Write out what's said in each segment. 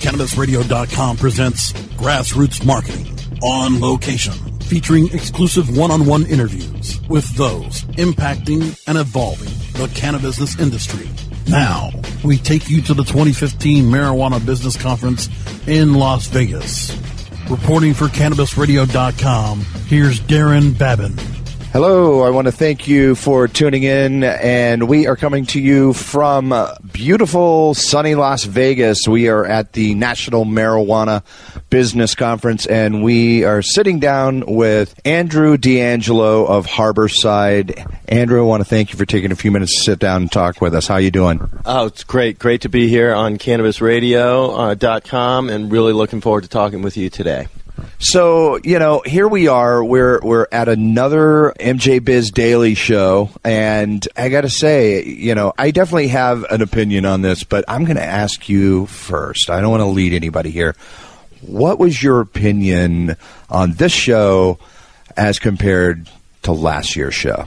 CannabisRadio.com presents Grassroots Marketing on location, featuring exclusive one on one interviews with those impacting and evolving the cannabis industry. Now, we take you to the 2015 Marijuana Business Conference in Las Vegas. Reporting for CannabisRadio.com, here's Darren Babin. Hello, I want to thank you for tuning in, and we are coming to you from uh, beautiful, sunny Las Vegas. We are at the National Marijuana Business Conference, and we are sitting down with Andrew DeAngelo of Harborside. Andrew, I want to thank you for taking a few minutes to sit down and talk with us. How are you doing? Oh, it's great. Great to be here on CannabisRadio.com, uh, and really looking forward to talking with you today. So you know, here we are. We're we're at another MJ Biz Daily show, and I got to say, you know, I definitely have an opinion on this, but I'm going to ask you first. I don't want to lead anybody here. What was your opinion on this show as compared to last year's show?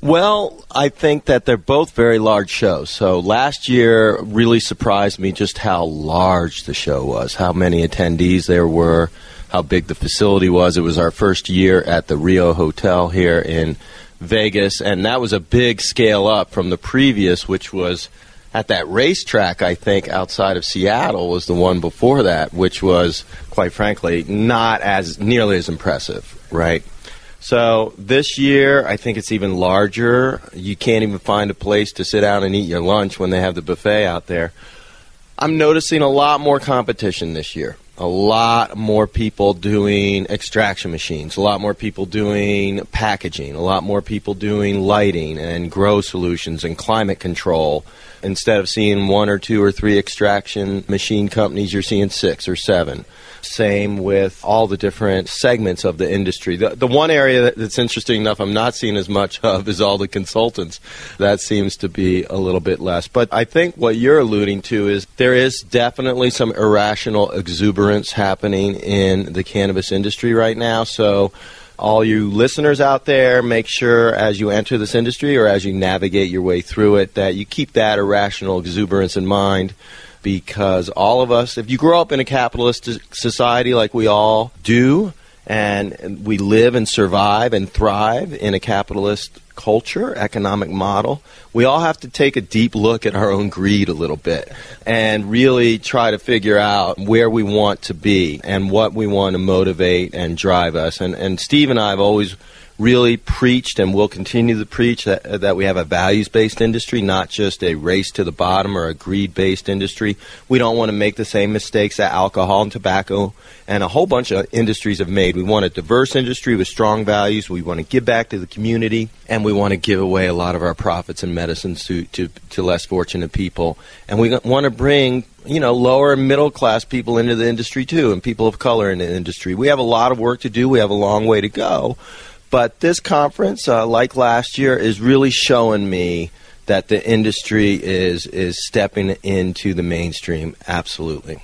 Well, I think that they're both very large shows. So last year really surprised me just how large the show was, how many attendees there were how big the facility was. It was our first year at the Rio Hotel here in Vegas, and that was a big scale up from the previous, which was at that racetrack, I think, outside of Seattle, was the one before that, which was, quite frankly, not as nearly as impressive, right? So this year, I think it's even larger. You can't even find a place to sit down and eat your lunch when they have the buffet out there. I'm noticing a lot more competition this year a lot more people doing extraction machines, a lot more people doing packaging, a lot more people doing lighting and grow solutions and climate control. Instead of seeing one or two or three extraction machine companies, you're seeing six or seven. Same with all the different segments of the industry. The, the one area that's interesting enough I'm not seeing as much of is all the consultants. That seems to be a little bit less. But I think what you're alluding to is there is definitely some irrational exuberance happening in the cannabis industry right now. So all you listeners out there, make sure as you enter this industry or as you navigate your way through it that you keep that irrational exuberance in mind because all of us, if you grow up in a capitalist society like we all do, and we live and survive and thrive in a capitalist culture, economic model, we all have to take a deep look at our own greed a little bit and really try to figure out where we want to be and what we want to motivate and drive us. And, and Steve and I have always really preached and will continue to preach that, uh, that we have a values based industry, not just a race to the bottom or a greed based industry. We don't want to make the same mistakes that alcohol and tobacco and a whole bunch of industries have made. We want a diverse industry with strong values. We want to give back to the community and we want to give away a lot of our profits and medicines to, to, to less fortunate people. And we want to bring you know, lower middle class people into the industry too, and people of color in the industry. We have a lot of work to do. We have a long way to go. But this conference, uh, like last year, is really showing me that the industry is is stepping into the mainstream. Absolutely.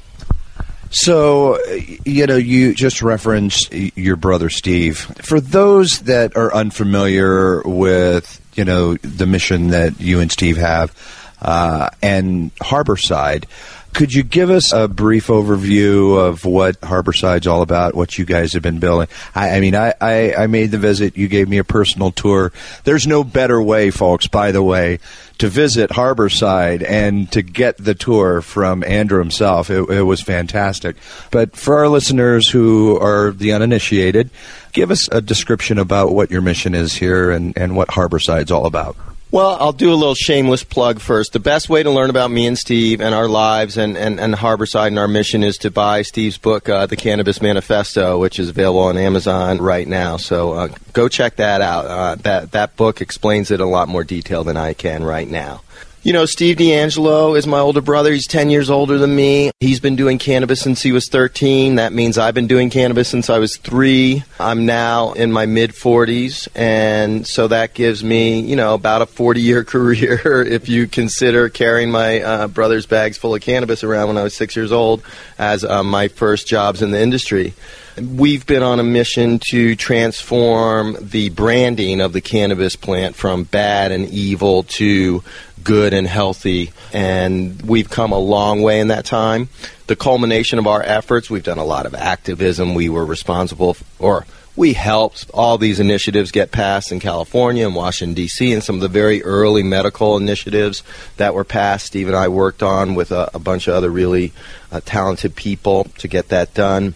So, you know, you just referenced your brother Steve. For those that are unfamiliar with, you know, the mission that you and Steve have uh, and Harborside, could you give us a brief overview of what Harborside's all about, what you guys have been building? I, I mean, I, I, I, made the visit. You gave me a personal tour. There's no better way, folks, by the way, to visit Harborside and to get the tour from Andrew himself. It, it was fantastic. But for our listeners who are the uninitiated, give us a description about what your mission is here and, and what Harborside's all about. Well, I'll do a little shameless plug first. The best way to learn about me and Steve and our lives and, and, and Harborside and our mission is to buy Steve's book, uh, The Cannabis Manifesto, which is available on Amazon right now. So uh, go check that out. Uh, that, that book explains it in a lot more detail than I can right now. You know, Steve DeAngelo is my older brother. He's 10 years older than me. He's been doing cannabis since he was 13. That means I've been doing cannabis since I was three. I'm now in my mid 40s. And so that gives me, you know, about a 40 year career if you consider carrying my uh, brother's bags full of cannabis around when I was six years old as uh, my first jobs in the industry. We've been on a mission to transform the branding of the cannabis plant from bad and evil to good and healthy. And we've come a long way in that time. The culmination of our efforts, we've done a lot of activism. We were responsible, for, or we helped all these initiatives get passed in California and Washington, D.C., and some of the very early medical initiatives that were passed. Steve and I worked on with a, a bunch of other really uh, talented people to get that done.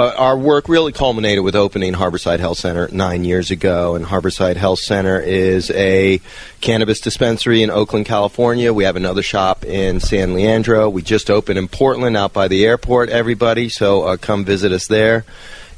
But our work really culminated with opening Harborside Health Center nine years ago. And Harborside Health Center is a cannabis dispensary in Oakland, California. We have another shop in San Leandro. We just opened in Portland out by the airport, everybody. So uh, come visit us there.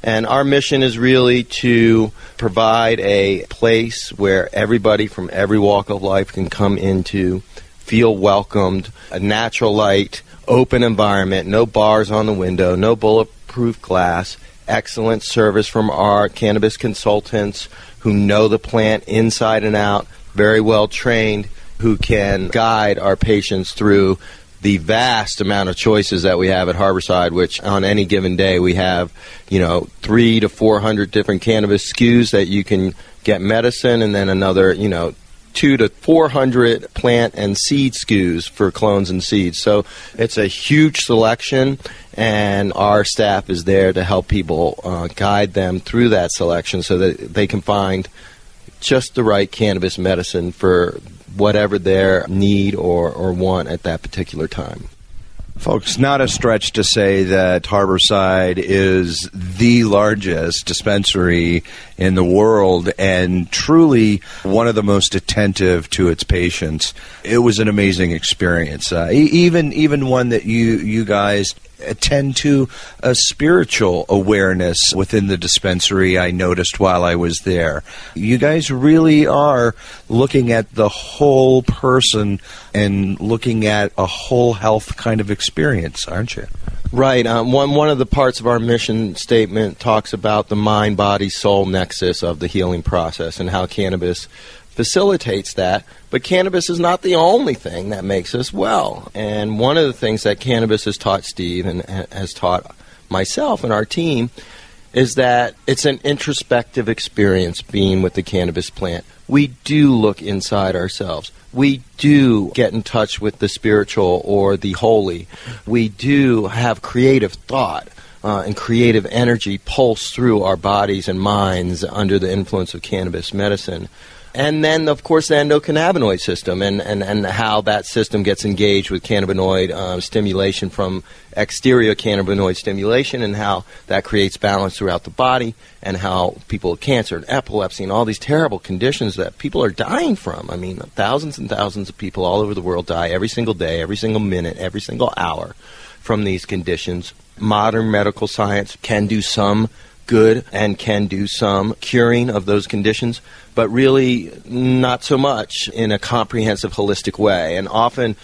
And our mission is really to provide a place where everybody from every walk of life can come into, feel welcomed, a natural light, open environment, no bars on the window, no bullet proof glass, excellent service from our cannabis consultants who know the plant inside and out, very well trained, who can guide our patients through the vast amount of choices that we have at Harborside, which on any given day we have, you know, three to four hundred different cannabis SKUs that you can get medicine, and then another, you know, two to 400 plant and seed SKUs for clones and seeds. So it's a huge selection, and our staff is there to help people uh, guide them through that selection so that they can find just the right cannabis medicine for whatever their need or, or want at that particular time. Folks, not a stretch to say that Harborside is the largest dispensary in the world and truly one of the most attentive to its patients. It was an amazing experience. Uh, even even one that you you guys attend to a spiritual awareness within the dispensary I noticed while I was there. You guys really are looking at the whole person and looking at a whole health kind of experience, aren't you? Right. Um, one one of the parts of our mission statement talks about the mind, body, soul nexus of the healing process and how cannabis facilitates that. But cannabis is not the only thing that makes us well. And one of the things that cannabis has taught Steve and has taught myself and our team is that it's an introspective experience being with the cannabis plant. We do look inside ourselves. We do get in touch with the spiritual or the holy. We do have creative thought. Uh, and creative energy pulse through our bodies and minds under the influence of cannabis medicine and then of course the endocannabinoid system and, and, and how that system gets engaged with cannabinoid um, stimulation from exterior cannabinoid stimulation and how that creates balance throughout the body and how people with cancer and epilepsy and all these terrible conditions that people are dying from. I mean, thousands and thousands of people all over the world die every single day, every single minute, every single hour from these conditions. Modern medical science can do some good and can do some curing of those conditions, but really not so much in a comprehensive, holistic way. And often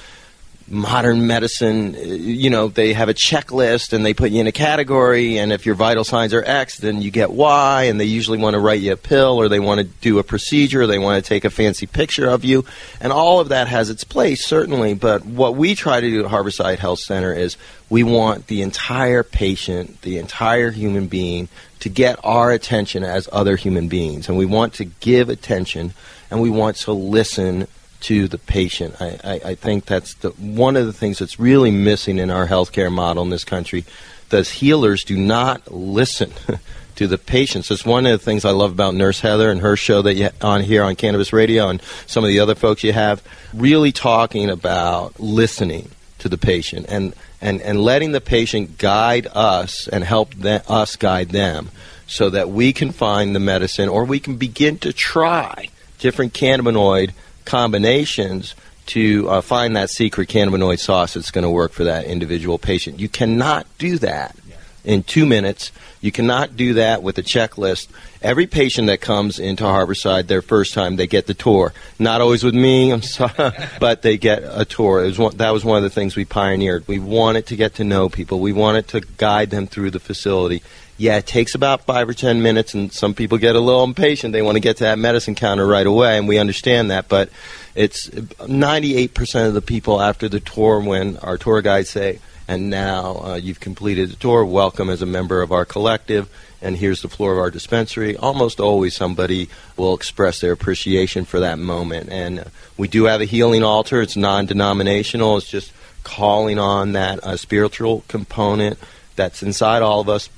modern medicine, uh, you know, they have a checklist and they put you in a category, and if your vital signs are X, then you get Y, and they usually want to write you a pill or they want to do a procedure, or they want to take a fancy picture of you, and all of that has its place, certainly. But what we try to do at Harborside Health Center is we want the entire patient, the entire human being, to get our attention as other human beings, and we want to give attention, and we want to listen to the patient. I, I, I think that's the, one of the things that's really missing in our healthcare model in this country. Those healers do not listen to the patients. It's one of the things I love about Nurse Heather and her show that you on here on Cannabis Radio and some of the other folks you have, really talking about listening to the patient and, and, and letting the patient guide us and help them, us guide them so that we can find the medicine or we can begin to try different cannabinoid combinations to uh, find that secret cannabinoid sauce that's going to work for that individual patient. You cannot do that in two minutes. You cannot do that with a checklist. Every patient that comes into Harborside their first time, they get the tour. Not always with me, I'm sorry, but they get a tour. Was one, that was one of the things we pioneered. We wanted to get to know people. We wanted to guide them through the facility yeah, it takes about five or ten minutes, and some people get a little impatient. They want to get to that medicine counter right away, and we understand that. But it's 98% of the people after the tour, when our tour guides say, and now uh, you've completed the tour, welcome as a member of our collective, and here's the floor of our dispensary. Almost always somebody will express their appreciation for that moment. And we do have a healing altar, it's non denominational, it's just calling on that uh, spiritual component that's inside all of us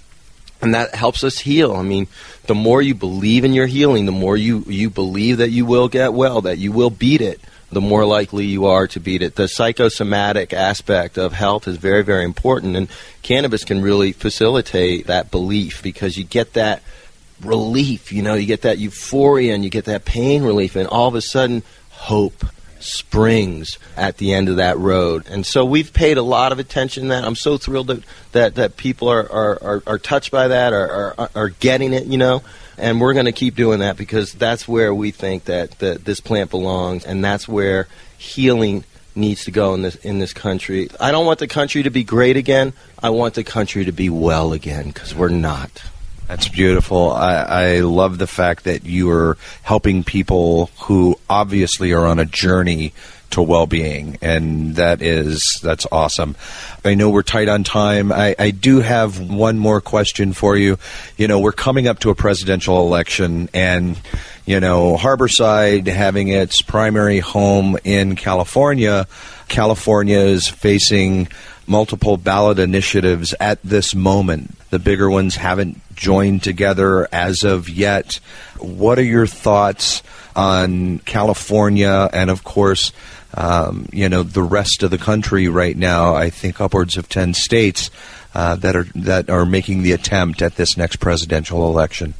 and that helps us heal. I mean, the more you believe in your healing, the more you, you believe that you will get well, that you will beat it, the more likely you are to beat it. The psychosomatic aspect of health is very, very important, and cannabis can really facilitate that belief because you get that relief, you know, you get that euphoria and you get that pain relief, and all of a sudden, hope springs at the end of that road. And so we've paid a lot of attention to that. I'm so thrilled that, that, that people are, are, are, are touched by that, are, are, are getting it, you know. And we're going to keep doing that because that's where we think that, that this plant belongs, and that's where healing needs to go in this in this country. I don't want the country to be great again. I want the country to be well again because we're not. That's beautiful. I, I, love the fact that you are helping people who obviously are on a journey to well-being, and that is that's awesome. I know we're tight on time. I, I do have one more question for you. You know, we're coming up to a presidential election, and you know, Harborside having its primary home in California. California is facing multiple ballot initiatives at this moment. The bigger ones haven't joined together as of yet. What are your thoughts on California and, of course, um, you know the rest of the country right now? I think upwards of ten states uh, that are that are making the attempt at this next presidential election.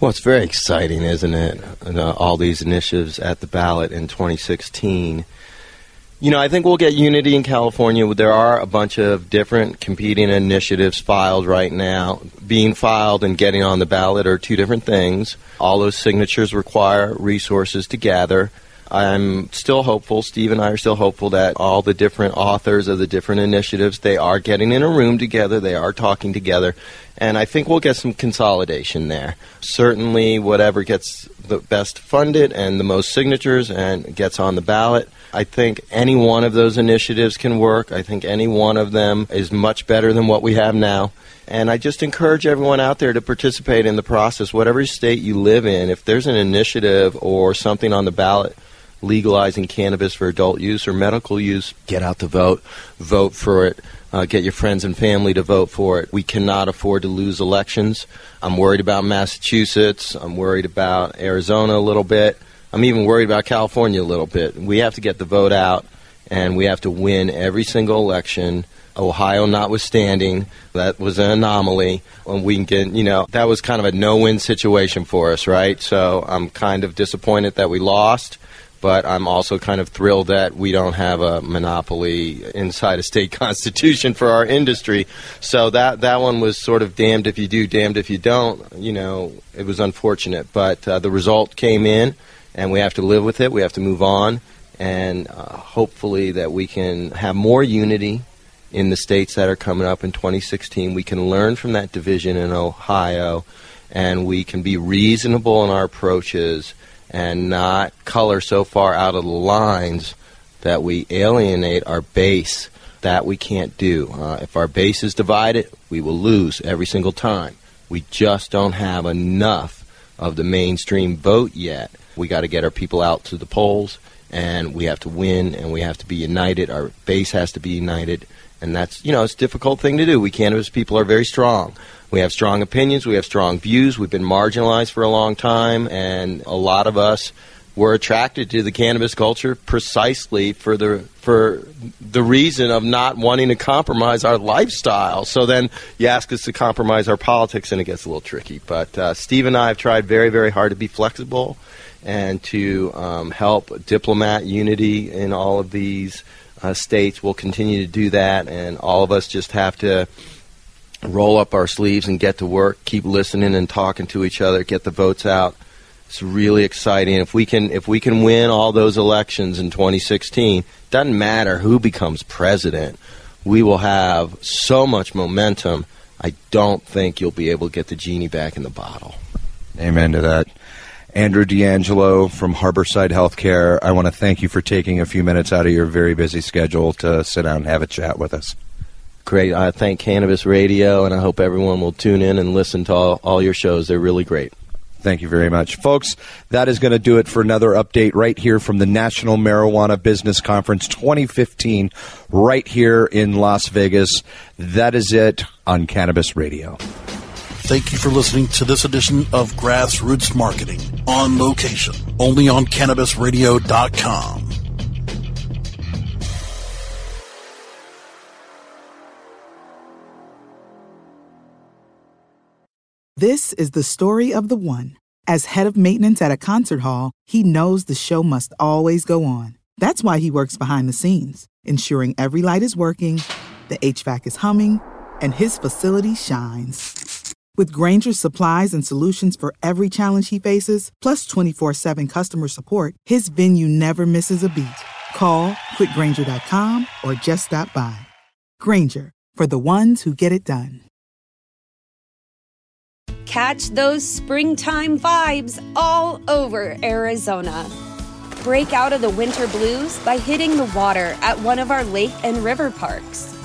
Well, it's very exciting, isn't it? Uh, all these initiatives at the ballot in 2016 you know, I think we'll get unity in California. There are a bunch of different competing initiatives filed right now. Being filed and getting on the ballot are two different things. All those signatures require resources to gather. I'm still hopeful. Steve and I are still hopeful that all the different authors of the different initiatives they are getting in a room together. They are talking together, and I think we'll get some consolidation there. Certainly, whatever gets the best funded and the most signatures and gets on the ballot I think any one of those initiatives can work. I think any one of them is much better than what we have now. And I just encourage everyone out there to participate in the process, whatever state you live in. If there's an initiative or something on the ballot legalizing cannabis for adult use or medical use, get out to vote, vote for it. Uh, get your friends and family to vote for it. We cannot afford to lose elections. I'm worried about Massachusetts. I'm worried about Arizona a little bit. I'm even worried about California a little bit. We have to get the vote out, and we have to win every single election. Ohio notwithstanding, that was an anomaly. When we can get, you know, that was kind of a no-win situation for us, right? So I'm kind of disappointed that we lost, but I'm also kind of thrilled that we don't have a monopoly inside a state constitution for our industry. So that that one was sort of damned if you do, damned if you don't. You know, it was unfortunate, but uh, the result came in and we have to live with it. We have to move on. and uh, hopefully that we can have more unity in the states that are coming up in 2016. We can learn from that division in Ohio, and we can be reasonable in our approaches and not color so far out of the lines that we alienate our base. That we can't do. Uh, if our base is divided, we will lose every single time. We just don't have enough of the mainstream vote yet. We got to get our people out to the polls, and we have to win, and we have to be united. Our base has to be united, and that's you know it's a difficult thing to do. We cannabis people are very strong. We have strong opinions. We have strong views. We've been marginalized for a long time, and a lot of us were attracted to the cannabis culture precisely for the for the reason of not wanting to compromise our lifestyle. So then you ask us to compromise our politics, and it gets a little tricky. But uh, Steve and I have tried very, very hard to be flexible and to um, help diplomat unity in all of these uh, states. We'll continue to do that, and all of us just have to roll up our sleeves and get to work, keep listening and talking to each other, get the votes out it's really exciting. If we can if we can win all those elections in 2016, doesn't matter who becomes president. We will have so much momentum. I don't think you'll be able to get the genie back in the bottle. Amen to that. Andrew DeAngelo from Harborside Healthcare, I want to thank you for taking a few minutes out of your very busy schedule to sit down and have a chat with us. Great. I thank Cannabis Radio, and I hope everyone will tune in and listen to all, all your shows. They're really great. Thank you very much. Folks, that is going to do it for another update right here from the National Marijuana Business Conference 2015, right here in Las Vegas. That is it on Cannabis Radio. Thank you for listening to this edition of Grassroots Marketing on location, only on CannabisRadio.com. This is the story of the one. As head of maintenance at a concert hall, he knows the show must always go on. That's why he works behind the scenes, ensuring every light is working, the HVAC is humming, and his facility shines. With Grainger's supplies and solutions for every challenge he faces, plus 24 7 customer support, his venue never misses a beat. Call quickgranger.com or just stop by. Granger, for the ones who get it done. Catch those springtime vibes all over Arizona. Break out of the winter blues by hitting the water at one of our lake and river parks.